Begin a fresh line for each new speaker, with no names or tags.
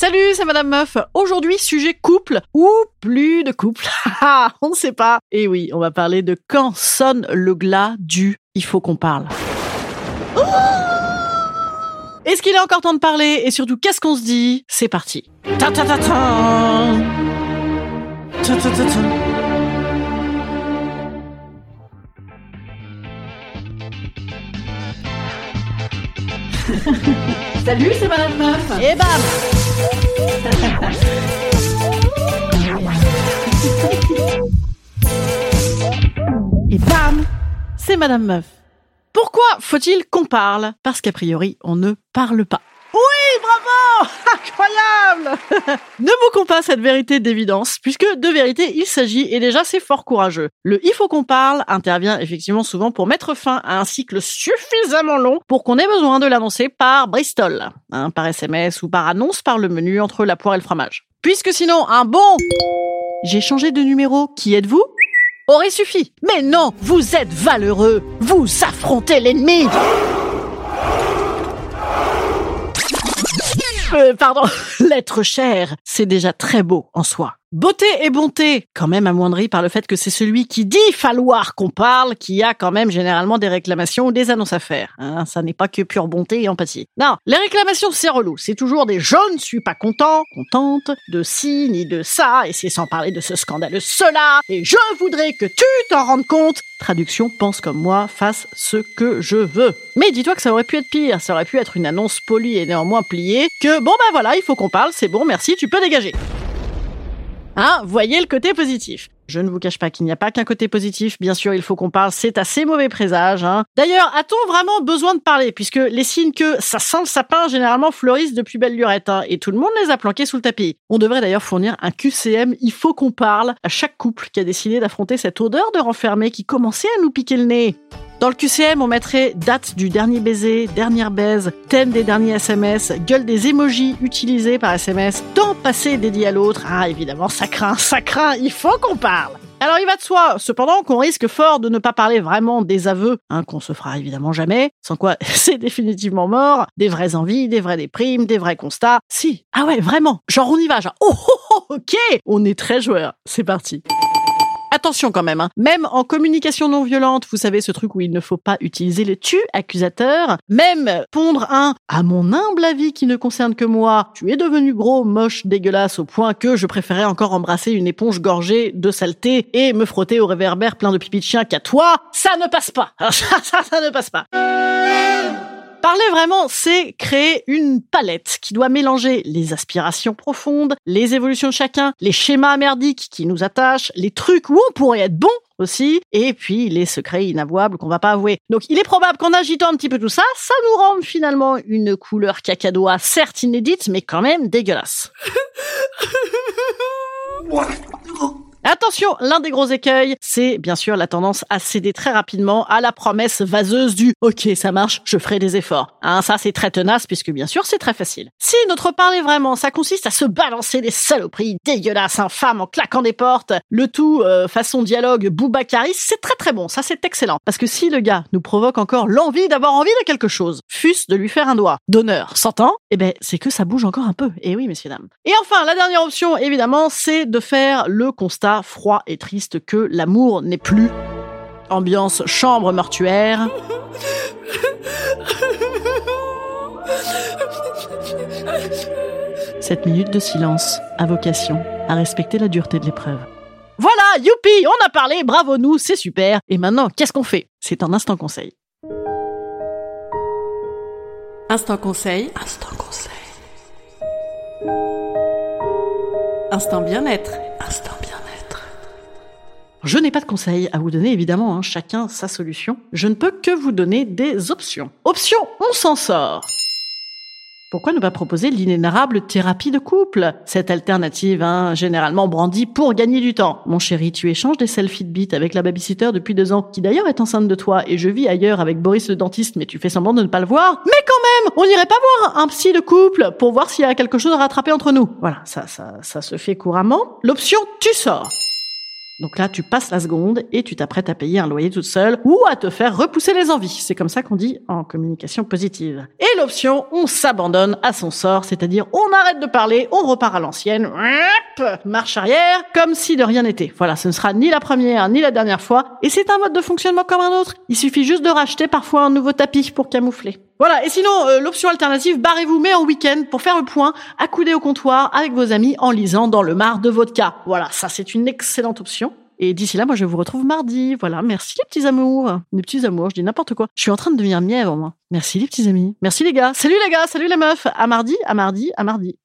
Salut, c'est Madame Meuf. Aujourd'hui, sujet couple ou plus de couple. on ne sait pas. Et oui, on va parler de quand sonne le glas du il faut qu'on parle. Oh Est-ce qu'il est encore temps de parler Et surtout, qu'est-ce qu'on se dit? C'est parti. Ta ta ta ta. Ta ta ta ta.
Salut, c'est Madame Meuf.
Et bam Et bam C'est Madame Meuf. Pourquoi faut-il qu'on parle? Parce qu'a priori, on ne parle pas. Bravo Incroyable Ne moquons pas cette vérité d'évidence, puisque de vérité il s'agit, et déjà c'est fort courageux. Le il faut qu'on parle intervient effectivement souvent pour mettre fin à un cycle suffisamment long pour qu'on ait besoin de l'annoncer par Bristol, hein, par SMS ou par annonce par le menu entre la poire et le fromage. Puisque sinon, un bon j'ai changé de numéro, qui êtes-vous? aurait suffi. Mais non, vous êtes valeureux, vous affrontez l'ennemi. Euh, pardon, l'être cher, c'est déjà très beau en soi. Beauté et bonté, quand même amoindrie par le fait que c'est celui qui dit falloir qu'on parle qui a quand même généralement des réclamations ou des annonces à faire. Hein, ça n'est pas que pure bonté et empathie. Non, les réclamations c'est relou. C'est toujours des je ne suis pas content, contente, de ci ni de ça, et c'est sans parler de ce scandaleux cela, et je voudrais que tu t'en rendes compte. Traduction, pense comme moi, fasse ce que je veux. Mais dis-toi que ça aurait pu être pire, ça aurait pu être une annonce polie et néanmoins pliée, que bon bah voilà, il faut qu'on parle, c'est bon, merci, tu peux dégager. Hein, voyez le côté positif. Je ne vous cache pas qu'il n'y a pas qu'un côté positif. Bien sûr, il faut qu'on parle. C'est assez mauvais présage. Hein. D'ailleurs, a-t-on vraiment besoin de parler? Puisque les signes que ça sent le sapin généralement fleurissent depuis belle lurette. Hein, et tout le monde les a planqués sous le tapis. On devrait d'ailleurs fournir un QCM. Il faut qu'on parle à chaque couple qui a décidé d'affronter cette odeur de renfermé qui commençait à nous piquer le nez. Dans le QCM, on mettrait date du dernier baiser, dernière baise, thème des derniers SMS, gueule des emojis utilisés par SMS, temps passé dédié à l'autre. Ah, évidemment, ça craint, ça craint, il faut qu'on parle. Alors il va de soi, cependant, qu'on risque fort de ne pas parler vraiment des aveux, hein, qu'on se fera évidemment jamais, sans quoi c'est définitivement mort, des vraies envies, des vraies déprimes, des vrais constats. Si, ah ouais, vraiment, genre on y va, genre oh, oh, oh ok, on est très joueur, c'est parti. Attention quand même, hein. même en communication non violente, vous savez ce truc où il ne faut pas utiliser le tu accusateur, même pondre un à mon humble avis qui ne concerne que moi, tu es devenu gros, moche, dégueulasse au point que je préférais encore embrasser une éponge gorgée de saleté et me frotter au réverbère plein de pipi de chien qu'à toi, ça ne passe pas. ça, ça, ça ne passe pas. Parler vraiment, c'est créer une palette qui doit mélanger les aspirations profondes, les évolutions de chacun, les schémas merdiques qui nous attachent, les trucs où on pourrait être bon aussi, et puis les secrets inavouables qu'on va pas avouer. Donc il est probable qu'en agitant un petit peu tout ça, ça nous rende finalement une couleur cacadois, certes inédite, mais quand même dégueulasse. Attention, l'un des gros écueils, c'est bien sûr la tendance à céder très rapidement à la promesse vaseuse du OK, ça marche, je ferai des efforts. Hein, ça c'est très tenace puisque bien sûr c'est très facile. Si notre parler vraiment, ça consiste à se balancer des saloperies dégueulasses, infâmes en claquant des portes, le tout euh, façon dialogue Boubacaris, c'est très très bon, ça c'est excellent. Parce que si le gars nous provoque encore l'envie d'avoir envie de quelque chose, fût-ce de lui faire un doigt d'honneur, s'entend Eh ben c'est que ça bouge encore un peu. Et oui messieurs dames. Et enfin, la dernière option évidemment, c'est de faire le constat froid et triste que l'amour n'est plus. Ambiance chambre mortuaire. Cette minute de silence a vocation à respecter la dureté de l'épreuve. Voilà, youpi, on a parlé, bravo nous, c'est super. Et maintenant, qu'est-ce qu'on fait? C'est un instant conseil.
Instant conseil.
Instant conseil.
Instant bien-être.
Instant bien-être. Je n'ai pas de conseils à vous donner, évidemment, hein, chacun sa solution. Je ne peux que vous donner des options. Option, on s'en sort. Pourquoi ne pas proposer l'inénarrable thérapie de couple? Cette alternative, hein, généralement brandie pour gagner du temps. Mon chéri, tu échanges des selfies de bite avec la babysitter depuis deux ans, qui d'ailleurs est enceinte de toi, et je vis ailleurs avec Boris le dentiste, mais tu fais semblant de ne pas le voir. Mais quand même, on n'irait pas voir un psy de couple pour voir s'il y a quelque chose à rattraper entre nous. Voilà, ça, ça, ça se fait couramment. L'option, tu sors. Donc là, tu passes la seconde et tu t'apprêtes à payer un loyer toute seule ou à te faire repousser les envies. C'est comme ça qu'on dit en communication positive. Et l'option, on s'abandonne à son sort, c'est-à-dire on arrête de parler, on repart à l'ancienne, marche arrière, comme si de rien n'était. Voilà, ce ne sera ni la première ni la dernière fois. Et c'est un mode de fonctionnement comme un autre. Il suffit juste de racheter parfois un nouveau tapis pour camoufler. Voilà, et sinon, euh, l'option alternative, barrez-vous mais en week-end pour faire le point, accoudé au comptoir avec vos amis en lisant dans le mar de vodka. Voilà, ça c'est une excellente option. Et d'ici là, moi je vous retrouve mardi. Voilà, merci les petits amours. Les petits amours, je dis n'importe quoi. Je suis en train de devenir mièvre, moi. Merci les petits amis. Merci les gars. Salut les gars, salut les meufs. À mardi, à mardi, à mardi.